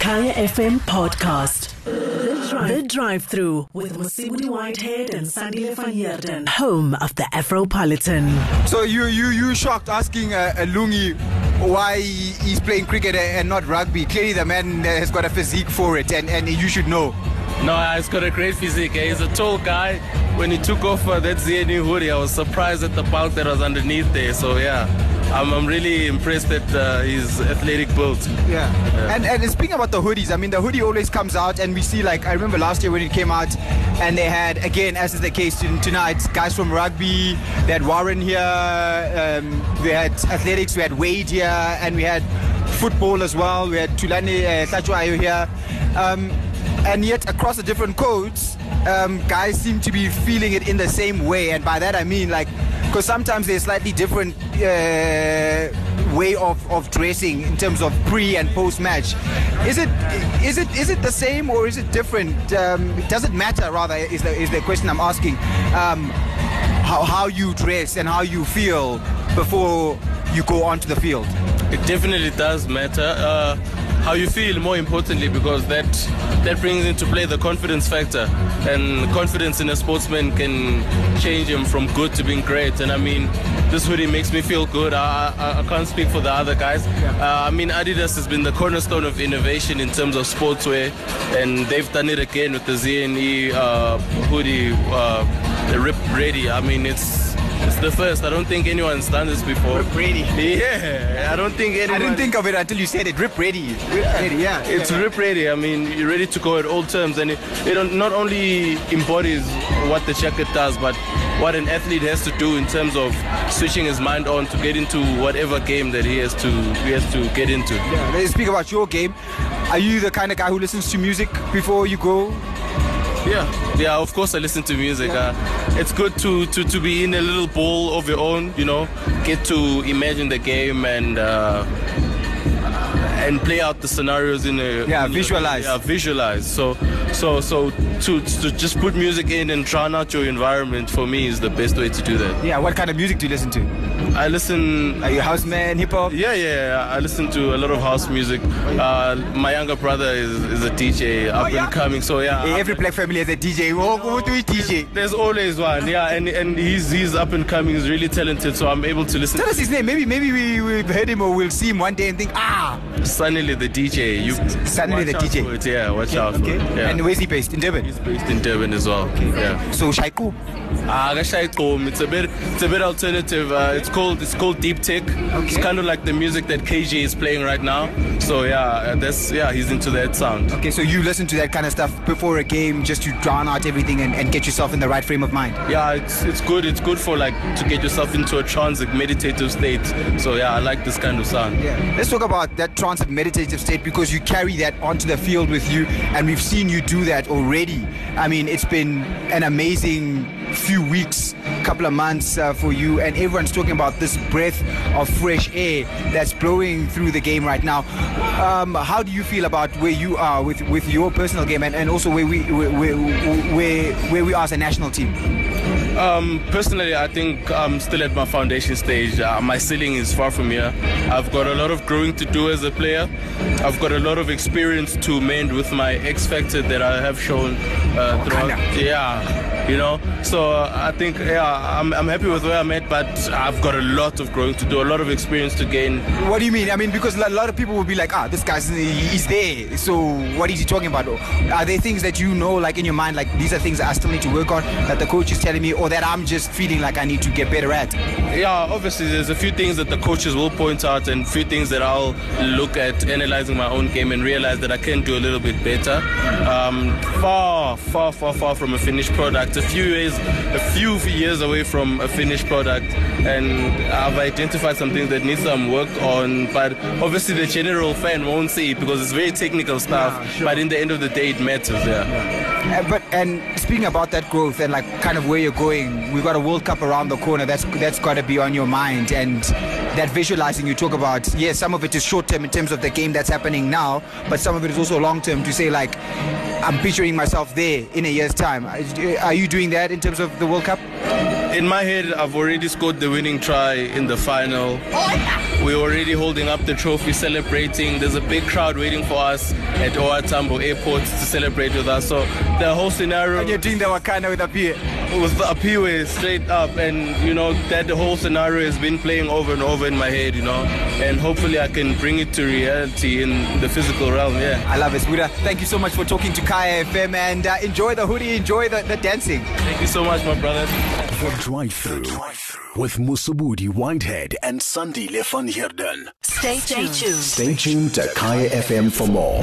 Kaya FM podcast. The drive through with Musibudi Whitehead and Sandile van Heerden. Home of the Afropolitan. So you you you shocked asking uh, uh, Lungi why he's playing cricket and not rugby. Clearly, the man has got a physique for it, and, and you should know. No, he's got a great physique. He's a tall guy. When he took off uh, that ZNE hoodie, I was surprised at the bulk that was underneath there. So yeah, I'm, I'm really impressed at uh, his athletic build. Yeah. And and speaking about the hoodies, I mean the hoodie always comes out, and we see like I remember last year when it came out, and they had again, as is the case tonight, guys from rugby. They had Warren here. Um, we had athletics. We had Wayde here, and we had football as well. We had Tulani uh, Tlachuayo here. Um, and yet across the different codes, um, guys seem to be feeling it in the same way. And by that I mean like, because sometimes there's slightly different uh, way of, of dressing in terms of pre and post match. Is it is it is it the same or is it different? Um, does it matter? Rather, is the is the question I'm asking. Um, how, how you dress and how you feel before you go onto the field. It definitely does matter. Uh, how you feel, more importantly, because that that brings into play the confidence factor, and confidence in a sportsman can change him from good to being great. And I mean, this hoodie makes me feel good. I, I, I can't speak for the other guys. Uh, I mean, Adidas has been the cornerstone of innovation in terms of sportswear, and they've done it again with the ZNE uh, hoodie, uh, the Rip Ready. I mean, it's it's the first. I don't think anyone's done this before. Rip Ready. Yeah, I don't think anyone. I didn't think of it until you said it. Rip ready. Rip ready. Yeah. It's rip ready. I mean, you're ready to go at all terms, and it, it not only embodies what the jacket does, but what an athlete has to do in terms of switching his mind on to get into whatever game that he has to he has to get into. Yeah, let's speak about your game. Are you the kind of guy who listens to music before you go? Yeah, yeah. Of course, I listen to music. Uh, it's good to, to, to be in a little ball of your own. You know, get to imagine the game and uh, and play out the scenarios in a Yeah, in a- visualize. yeah, visualize. So so so to to just put music in and drown out your environment for me is the best way to do that. Yeah. What kind of music do you listen to? I listen. Are you house man, hip hop? Yeah, yeah, I listen to a lot of house music. Uh, my younger brother is, is a DJ, up Oh, yeah? and coming. So yeah, Hey, every black family has a DJ. Oh, a DJ. There's always one, yeah, and and he's he's up and coming. He's really talented, so I'm able to listen. Tell us his name. Maybe maybe we will heard him or we'll see him one day and think, ah, Sunnily the DJ. You Sunnily the DJ. it, yeah, watch out. okay. Yeah. And where's he based? In Durban. he's based in Durban as well. Okay. Yeah. So Shaiku. Ah. It's a bit it's a bit alternative. Uh, it's called it's called deep tech. Okay. It's kind of like the music that KJ is playing right now. So yeah, uh, that's yeah, he's into that sound. Okay, so you listen to that kind of stuff before a game just to drown out everything and, and get yourself in the right frame of mind. Yeah, it's it's good. It's good for like to get yourself into a transit meditative state. So yeah, I like this kind of sound. Yeah. Let's talk about that trance and meditative state because you carry that onto the field with you, and we've seen you do that already. I mean, it's been an amazing few weeks, couple of months uh, for you, and everyone's talking about this breath of fresh air that's blowing through the game right now. Um, how do you feel about where you are with, with your personal game, and, and also where we where, where, where we are as a national team? Um, personally, I think I'm still at my foundation stage. Uh, my ceiling is far from here. I've got a lot of growing to do as a player. I've got a lot of experience to mend with my X factor that I have shown uh, throughout. Yeah, you know. So uh, I think yeah, I'm, I'm happy with where I'm at, but I've got a lot of growing to do, a lot of experience to gain. What do you mean? I mean, because a lot of people will be like, ah, this guy's he's there. So what is he talking about? Are there things that you know, like in your mind, like these are things that I still need to work on, that the coach is telling me, or that I'm just feeling like I need to get better at? Yeah, obviously there's a few things that the coaches will point out and few things that I'll look at analyzing my own game and realize that I can do a little bit better. Um, far, far, far, far from a finished product. A few years, a few years away from a finished product, and I've identified some things that need some work on. But obviously the general fan won't see it because it's very technical stuff. Yeah, sure. But in the end of the day, it matters. Yeah. Uh, but and speaking about that growth and like kind of where you're going, we've got a World Cup around the corner. That's that's got to be on your mind and that visualizing you talk about. Yes, some of it is short term in terms of the game that's happening now, but some of it is also long term to say like, I'm picturing myself there in a year's time. Are you doing that in terms of the World Cup? In my head, I've already scored the winning try in the final. Oh, we're already holding up the trophy, celebrating. There's a big crowd waiting for us at OR Tambo Airport to celebrate with us. So the whole scenario And you're doing the Wakanda with a beer. with the appeal straight up and you know that the whole scenario has been playing over and over in my head you know and hopefully i can bring it to reality in the physical realm yeah I love it, Buddha. Thank you so much for talking to Kaya FM and uh, enjoy the hoodie, enjoy the, the dancing. thank you so much my brother The Drive Through with Musubudi Whitehead and Sandy Van Heerden. Stay tuned. Stay tuned to Kaya FM for more.